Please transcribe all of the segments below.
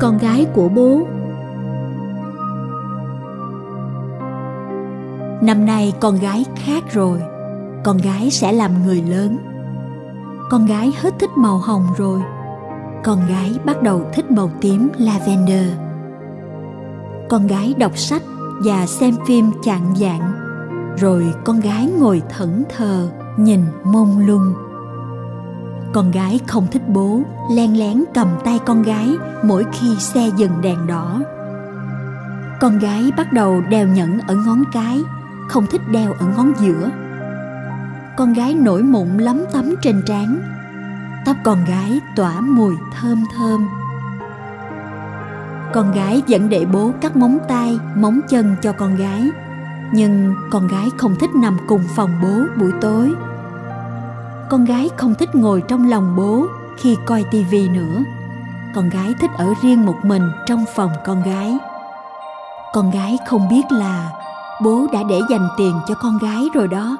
con gái của bố. Năm nay con gái khác rồi. Con gái sẽ làm người lớn. Con gái hết thích màu hồng rồi. Con gái bắt đầu thích màu tím lavender. Con gái đọc sách và xem phim chạng dạng. Rồi con gái ngồi thẫn thờ, nhìn mông lung con gái không thích bố, len lén cầm tay con gái mỗi khi xe dừng đèn đỏ. Con gái bắt đầu đeo nhẫn ở ngón cái, không thích đeo ở ngón giữa. Con gái nổi mụn lấm tấm trên trán. Tóc con gái tỏa mùi thơm thơm. Con gái vẫn để bố cắt móng tay, móng chân cho con gái, nhưng con gái không thích nằm cùng phòng bố buổi tối con gái không thích ngồi trong lòng bố khi coi tivi nữa. Con gái thích ở riêng một mình trong phòng con gái. Con gái không biết là bố đã để dành tiền cho con gái rồi đó.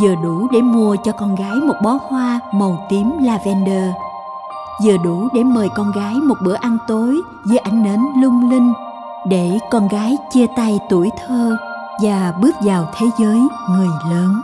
Vừa đủ để mua cho con gái một bó hoa màu tím lavender. Vừa đủ để mời con gái một bữa ăn tối với ánh nến lung linh để con gái chia tay tuổi thơ và bước vào thế giới người lớn.